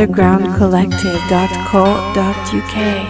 undergroundcollective.co.uk.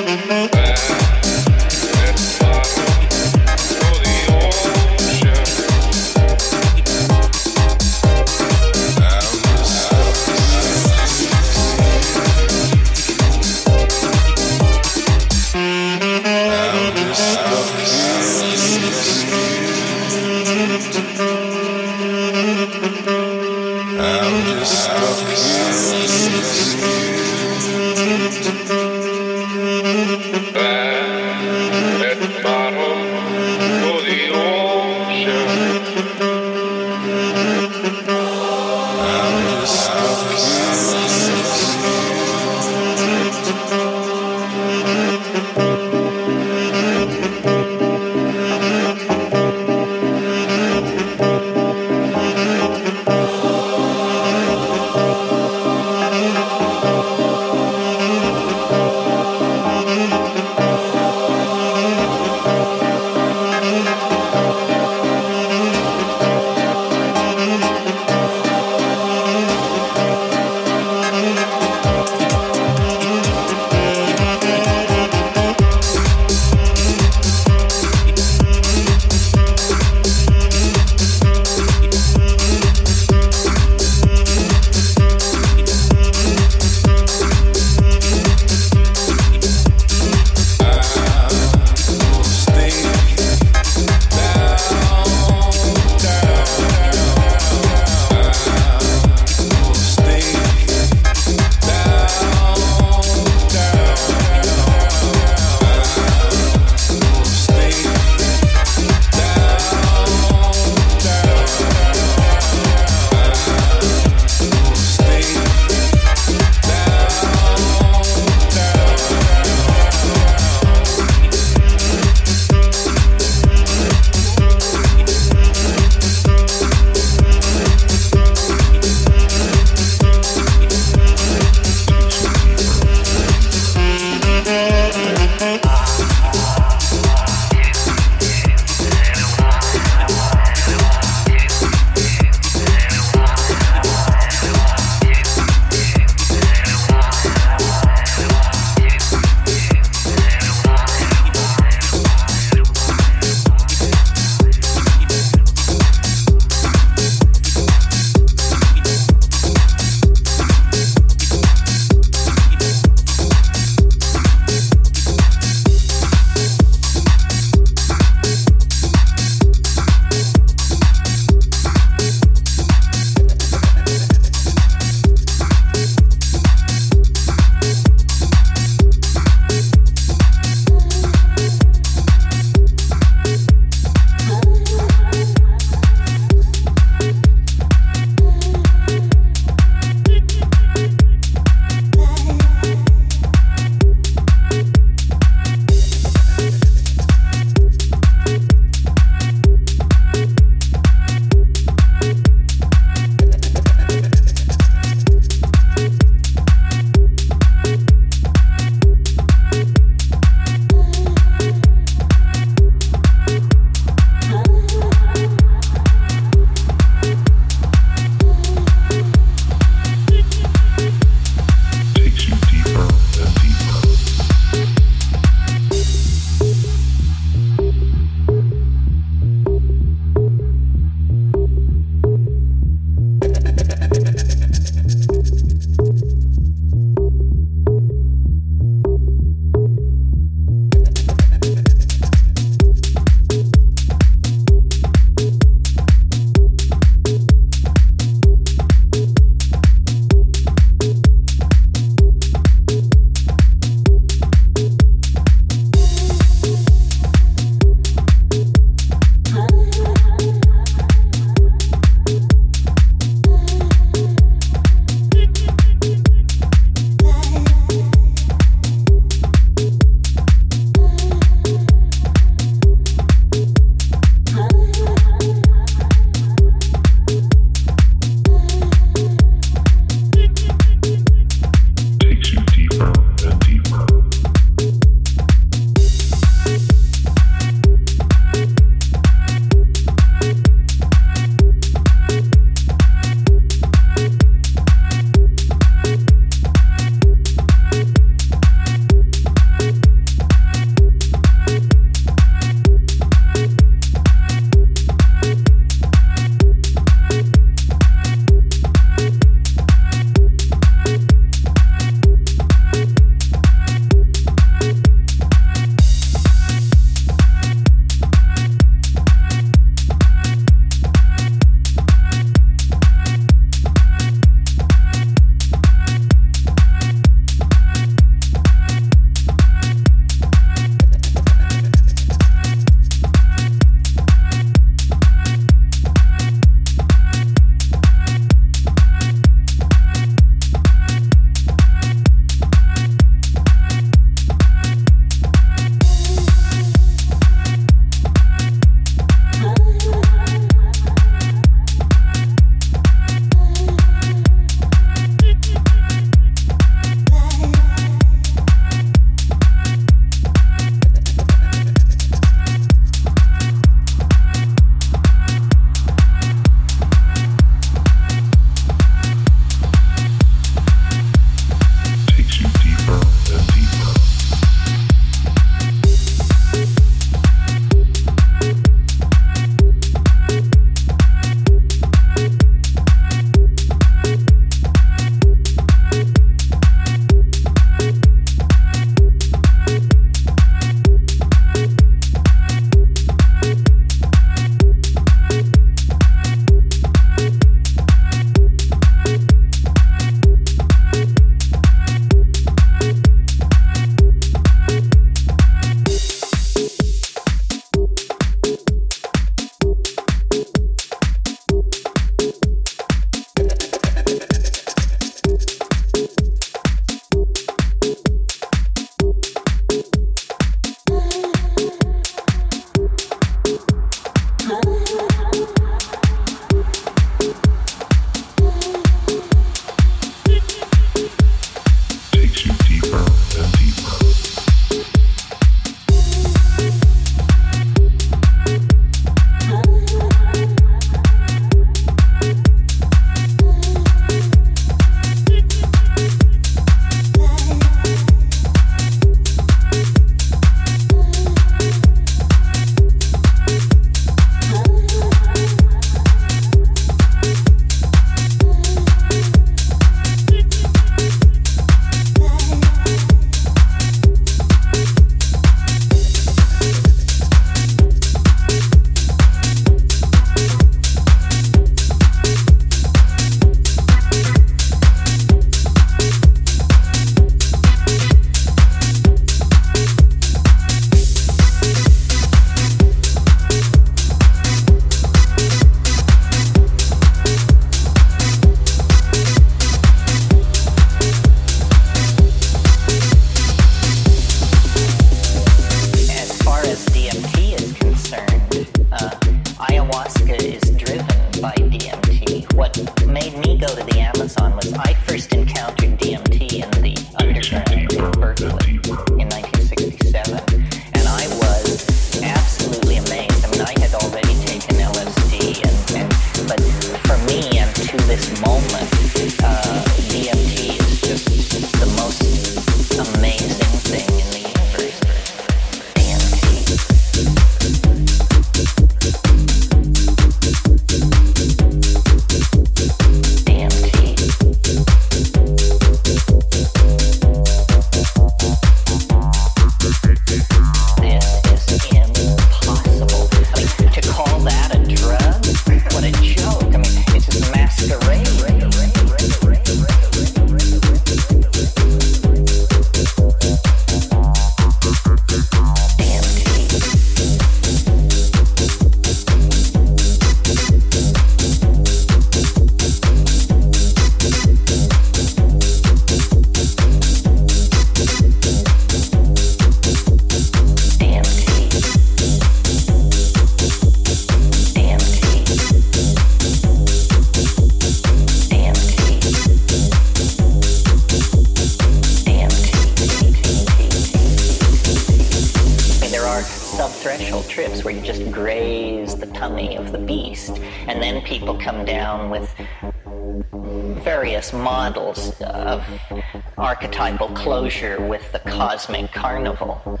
archetypal closure with the cosmic carnival.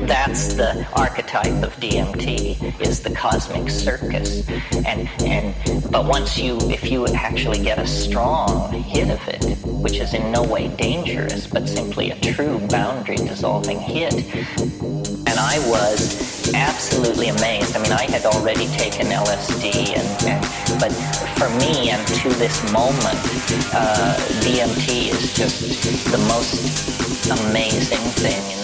That's the archetype of DMT is the cosmic circus. And and but once you if you actually get a strong hit of it, which is in no way dangerous, but simply a true boundary dissolving hit, and I was absolutely amazed. I mean, I had already taken LSD, and, and but for me and to this moment, uh, DMT is just the most amazing thing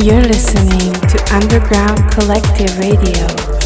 You're listening to Underground Collective Radio.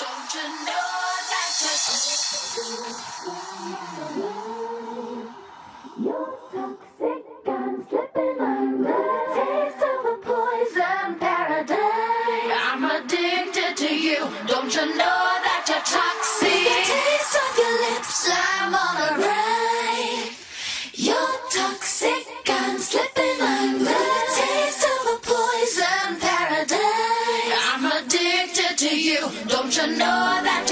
Don't you know that you should know that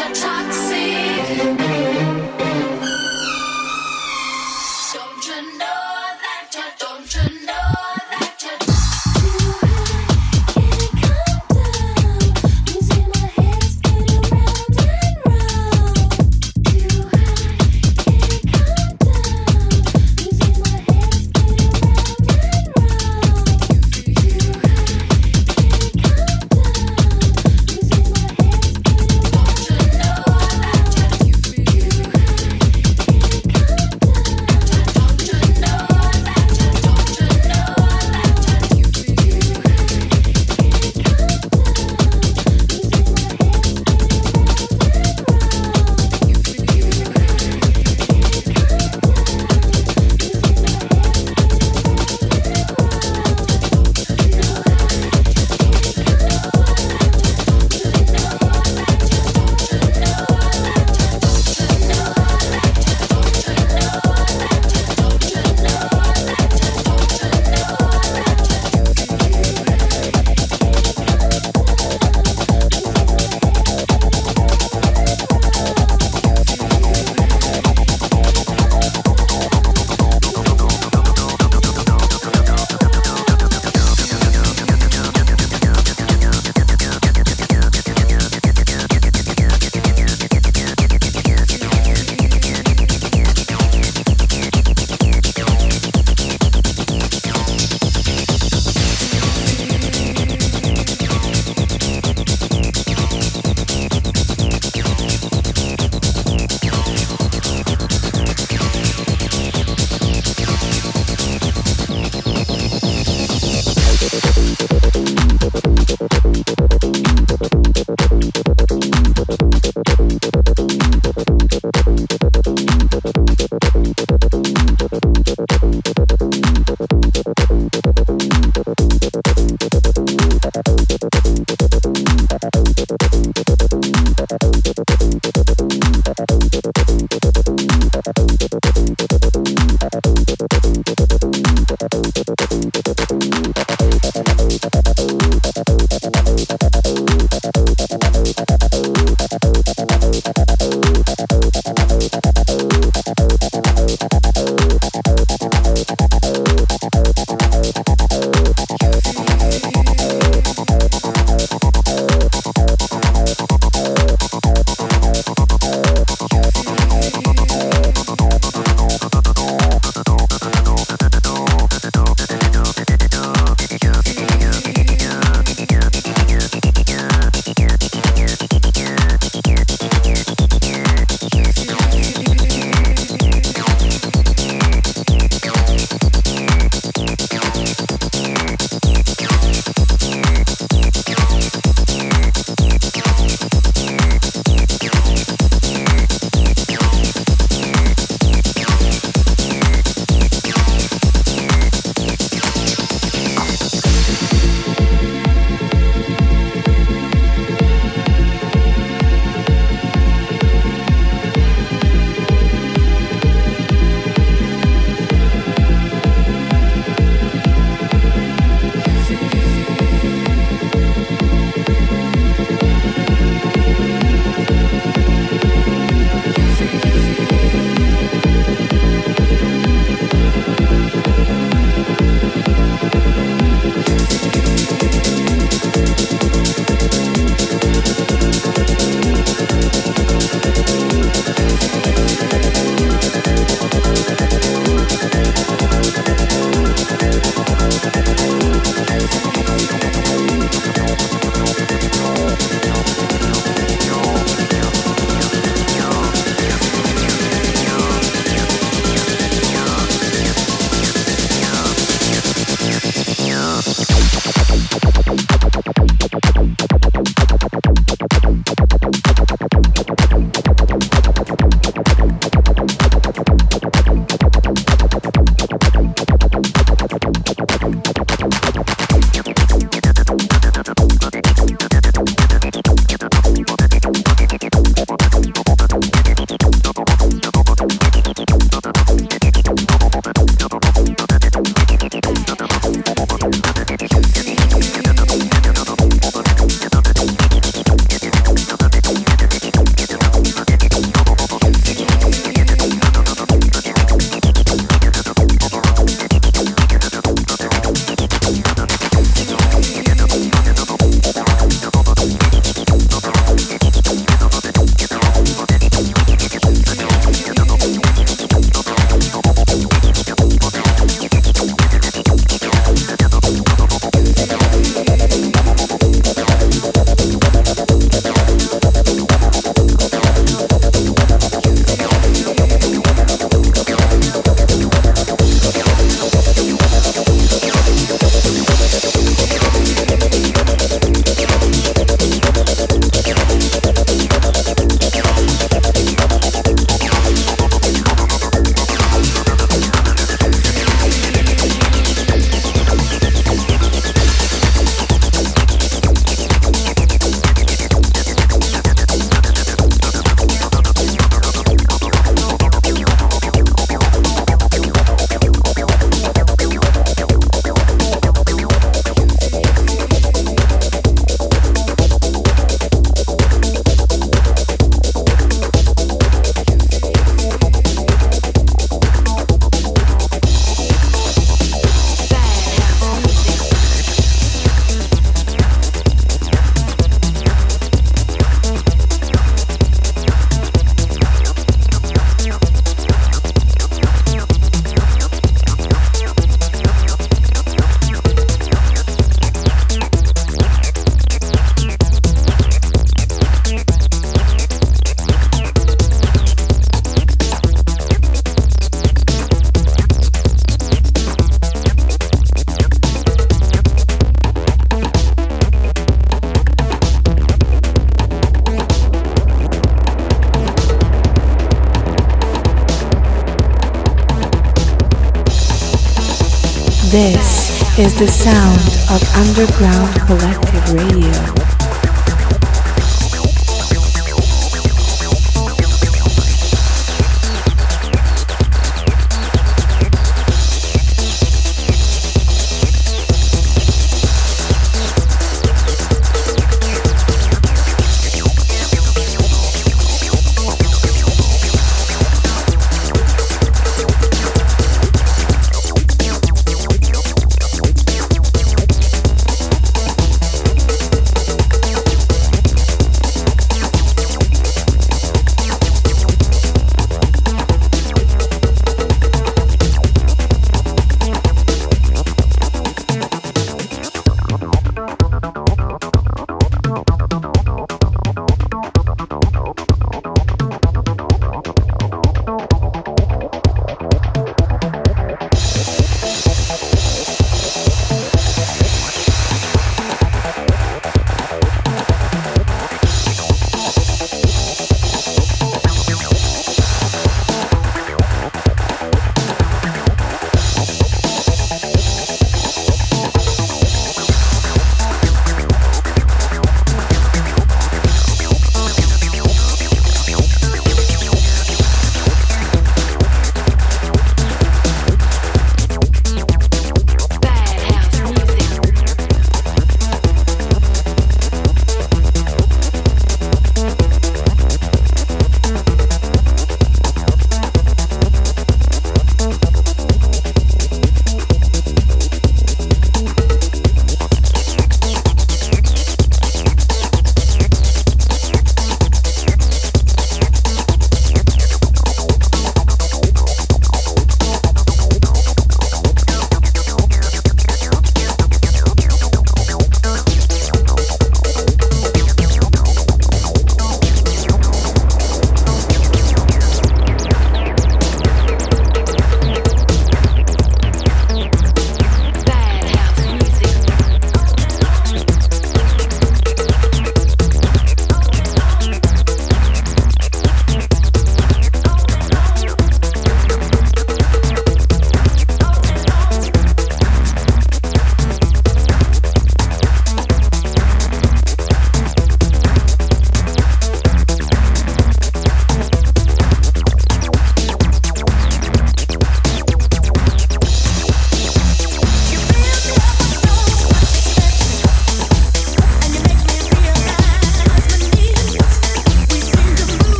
is the sound of underground collective radio.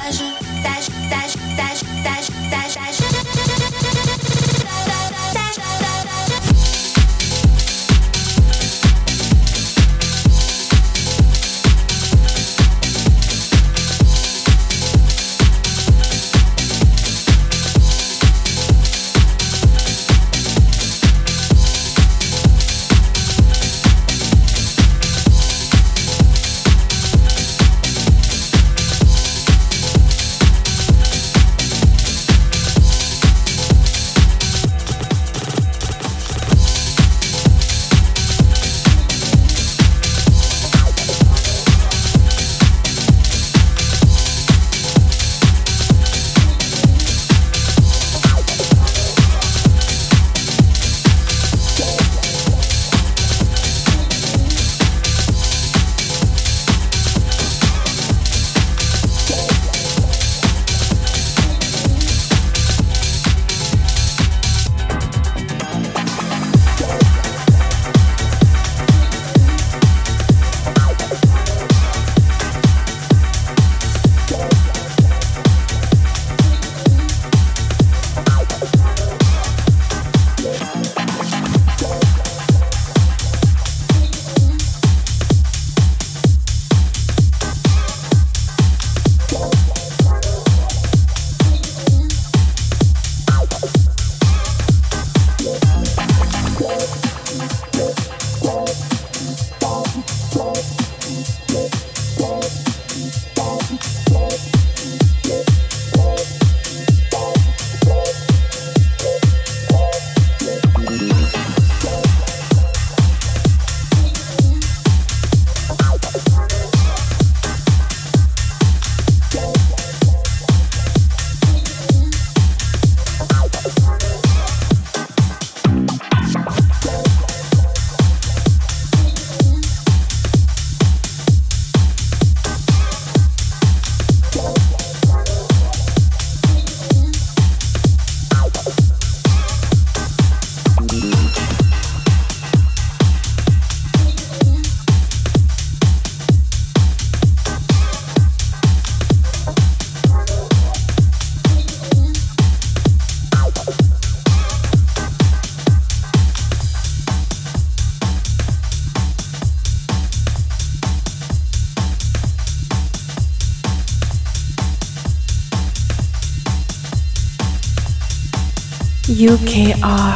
Sage, sage, sage, sage, sage. UKR.